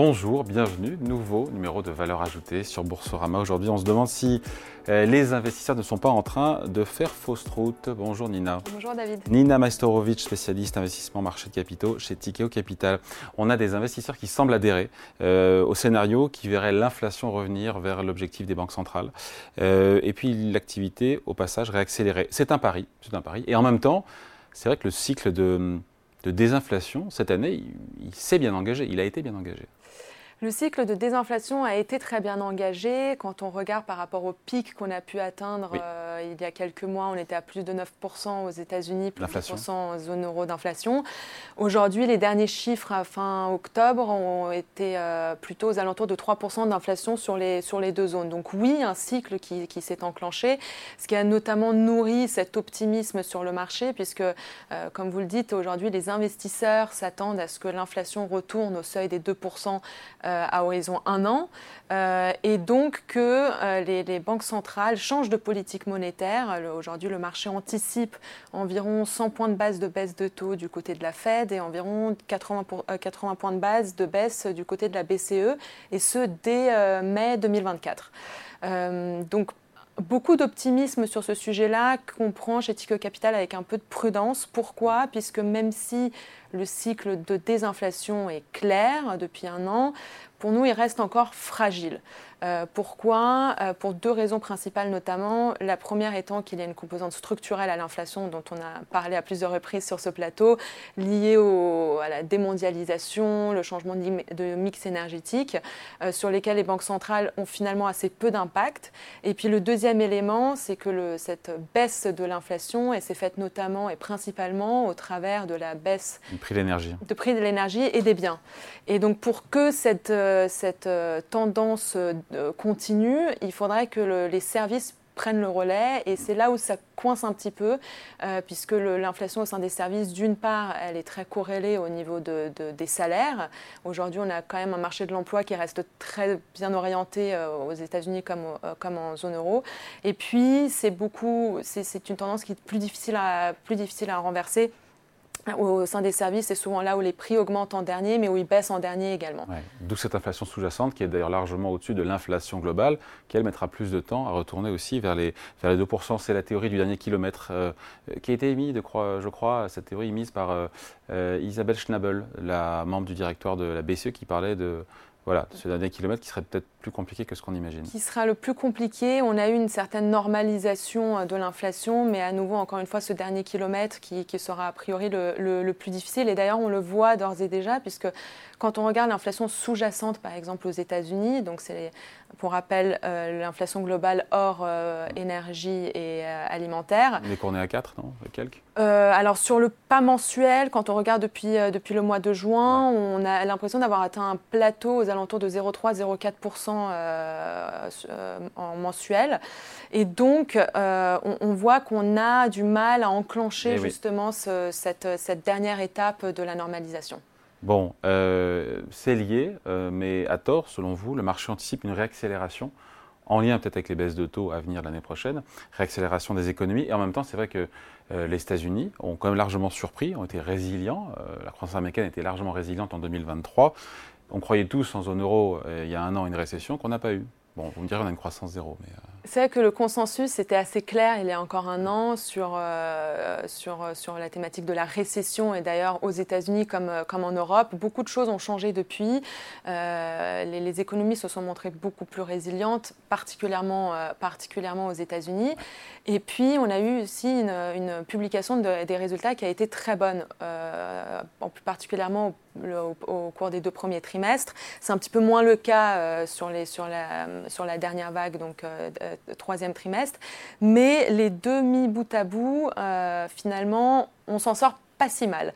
Bonjour, bienvenue, nouveau numéro de valeur ajoutée sur Boursorama. Aujourd'hui, on se demande si euh, les investisseurs ne sont pas en train de faire fausse route. Bonjour Nina. Bonjour David. Nina Majstorovic, spécialiste investissement marché de capitaux chez Tikeo Capital. On a des investisseurs qui semblent adhérer euh, au scénario qui verrait l'inflation revenir vers l'objectif des banques centrales euh, et puis l'activité au passage réaccélérer. C'est un pari, c'est un pari. Et en même temps, c'est vrai que le cycle de, désinflation cette année, il s'est bien engagé, il a été bien engagé. Le cycle de désinflation a été très bien engagé. Quand on regarde par rapport au pic qu'on a pu atteindre euh, il y a quelques mois, on était à plus de 9% aux États-Unis, plus de 9% en zone euro d'inflation. Aujourd'hui, les derniers chiffres à fin octobre ont été euh, plutôt aux alentours de 3% d'inflation sur les, sur les deux zones. Donc oui, un cycle qui, qui s'est enclenché, ce qui a notamment nourri cet optimisme sur le marché, puisque, euh, comme vous le dites, aujourd'hui, les investisseurs s'attendent à ce que l'inflation retourne au seuil des 2% euh, à horizon un an, euh, et donc que euh, les, banques centrales changent de politique monétaire. Aujourd'hui, le marché anticipe environ 100 points de base de baisse de taux du côté de la Fed et environ 80, 80 points de base de baisse du côté de la BCE, et ce dès mai 2024. donc beaucoup d'optimisme sur ce sujet-là qu'on prend chez Tico Capital avec un peu de prudence. Pourquoi? Puisque même si le cycle de désinflation est clair depuis un an, pour nous, il reste encore fragile. Euh, pourquoi? Euh, Pour deux raisons principales notamment. La première étant qu'il y a une composante structurelle à l'inflation dont on a parlé à plusieurs reprises sur ce plateau, liée à la démondialisation, le changement de mix énergétique, euh, sur lesquels les banques centrales ont finalement assez peu d'impact. Et puis le deuxième élément, c'est que cette baisse de l'inflation, s'est faite notamment et principalement au travers de la baisse du prix de l'énergie. De prix de l'énergie et des biens. Et donc pour que cette, cette tendance euh, continue, il faudrait que les services prennent le relais et c'est là où ça coince un petit peu euh, puisque l'inflation au sein des services, d'une part, elle est très corrélée au niveau de, des salaires. Aujourd'hui, on a quand même un marché de l'emploi qui reste très bien orienté euh, aux États-Unis comme, comme en zone euro. Et puis, c'est beaucoup, c'est une tendance qui est plus difficile à, plus difficile à renverser au sein des services, c'est souvent là où les prix augmentent en dernier, mais où ils baissent en dernier également. D'où cette inflation sous-jacente qui est d'ailleurs largement au-dessus de l'inflation globale, qui elle mettra plus de temps à retourner aussi vers les, vers les 2%. C'est la théorie du dernier kilomètre euh, qui a été émise, je crois, cette théorie émise par euh, euh, Isabelle Schnabel, la membre du directoire de la BCE, qui parlait de voilà, ce dernier kilomètre qui serait peut-être plus compliqué que ce qu'on imagine. Qui sera le plus compliqué. On a eu une certaine normalisation euh, de l'inflation, mais à nouveau, encore une fois, ce dernier kilomètre qui, sera a priori le, plus difficile. Et d'ailleurs, on le voit d'ores et déjà, puisque quand on regarde l'inflation sous-jacente, par exemple aux États-Unis, donc c'est pour rappel euh, l'inflation globale hors euh, énergie et alimentaire. On est qu'on est à 4, non? Quelques Alors sur le pas mensuel, quand on regarde depuis, depuis le mois de juin, on a l'impression d'avoir atteint un plateau aux alentours de 0,3-0,4% euh, euh, en mensuel. Et donc, euh, on, voit qu'on a du mal à enclencher eh justement cette, cette, dernière étape de la normalisation. Bon, c'est lié, mais à tort, selon vous, le marché anticipe une réaccélération en lien peut-être avec les baisses de taux à venir l'année prochaine, réaccélération des économies. Et en même temps, c'est vrai que les États-Unis ont quand même largement surpris, ont été résilients. la croissance américaine était largement résiliente en 2023 on croyait tous en zone euro euh, il y a un an une récession qu'on n'a pas eue. Bon, vous me direz, on a une croissance zéro. Mais euh, C'est vrai que le consensus était assez clair il y a encore un an sur, euh, sur, sur la thématique de la récession. Et d'ailleurs, aux États-Unis comme, comme en Europe, beaucoup de choses ont changé depuis. les, économies se sont montrées beaucoup plus résilientes, particulièrement, particulièrement aux États-Unis. Et puis, on a eu aussi une, publication des résultats qui a été très bonne, en plus particulièrement au, cours des deux premiers trimestres. C'est un petit peu moins le cas euh, sur la dernière vague, donc euh, euh, troisième trimestre. Mais les deux mis bout à bout, finalement, on s'en sort pas si mal.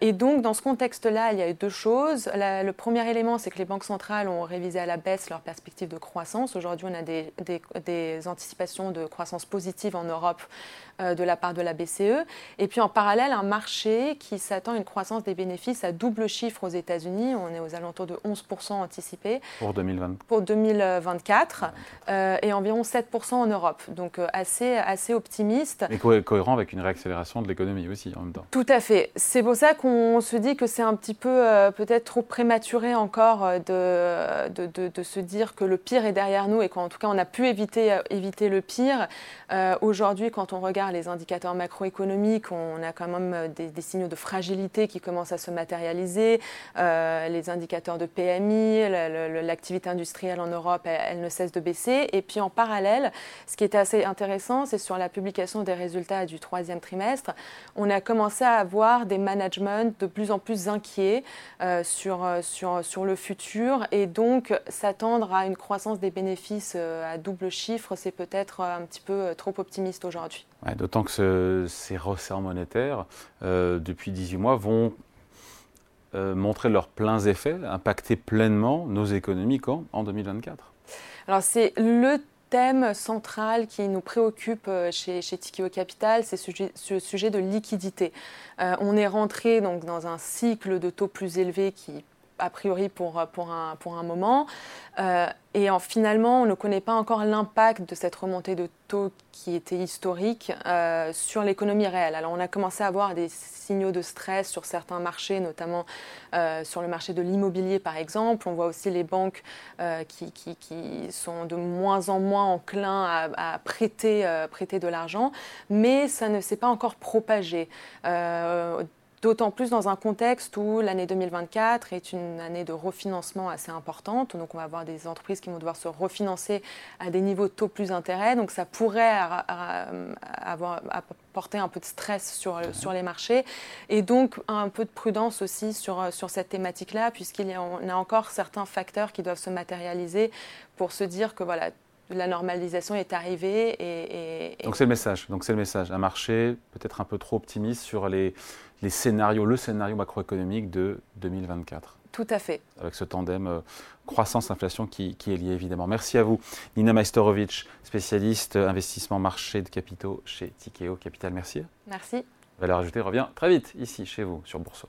Et donc, dans ce contexte-là, il y a eu deux choses. le premier élément, c'est que les banques centrales ont révisé à la baisse leurs perspectives de croissance. Aujourd'hui, on a des, des, des, anticipations de croissance positive en Europe euh, de la part de la BCE. Et puis en parallèle, un marché qui s'attend à une croissance des bénéfices à double chiffre aux États-Unis. On est aux alentours de 11% anticipés. Pour, 2020. pour 2024. Euh, et environ 7% en Europe. Donc euh, assez, assez optimiste. Et cohérent avec une réaccélération de l'économie aussi en même temps. Tout à fait. C'est pour ça qu'on se dit que c'est un petit peu peut-être trop prématuré encore de de, de, se dire que le pire est derrière nous et qu'en tout cas on a pu éviter, éviter le pire. Aujourd'hui, quand on regarde les indicateurs macroéconomiques, on a quand même des, signaux de fragilité qui commencent à se matérialiser. les indicateurs de PMI, l'activité industrielle en Europe, elle, ne cesse de baisser. Et puis en parallèle, ce qui est assez intéressant, c'est sur la publication des résultats du troisième trimestre, on a commencé à avoir des de plus en plus inquiets euh, sur, euh, sur, sur le futur. Et donc, s'attendre à une croissance des bénéfices euh, à double chiffre, c'est peut-être un petit peu trop optimiste aujourd'hui. D'autant que ces resserres monétaires, depuis 18 mois, vont montrer leurs pleins effets, impacter pleinement nos économies quand? En 2024 alors c'est le thème central qui nous préoccupe euh, chez, chez Tikeo Capital, c'est ce sujet de liquidité. Euh, on est rentré donc dans un cycle de taux plus élevés qui a priori pour, pour, un, pour un moment. Euh, et en, finalement, on ne connaît pas encore l'impact de cette remontée de taux qui était historique euh, sur l'économie réelle. Alors on a commencé à avoir des signaux de stress sur certains marchés, notamment euh, sur le marché de l'immobilier par exemple. On voit aussi les banques qui, qui, sont de moins en moins enclins à, à prêter, prêter de l'argent, mais ça ne s'est pas encore propagé. D'autant plus dans un contexte où l'année 2024 est une année de refinancement assez importante. Donc, on va avoir des entreprises qui vont devoir se refinancer à des niveaux de taux plus intérêts. Donc, ça pourrait avoir apporter un peu de stress sur, sur les marchés. Et donc, un peu de prudence aussi sur, sur cette thématique-là, puisqu'il y a, a encore certains facteurs qui doivent se matérialiser pour se dire que voilà, la normalisation est arrivée. Et, Donc c'est le message. Donc c'est le message. Un marché peut-être un peu trop optimiste sur les, les scénarios, le scénario macroéconomique de 2024. Tout à fait. Avec ce tandem euh, croissance-inflation qui, qui, est lié évidemment. Merci à vous, Nina Majstorovic, spécialiste investissement marché de capitaux chez Tikeo Capital. Merci. Merci. Valeur ajoutée revient très vite ici chez vous sur Bourseau.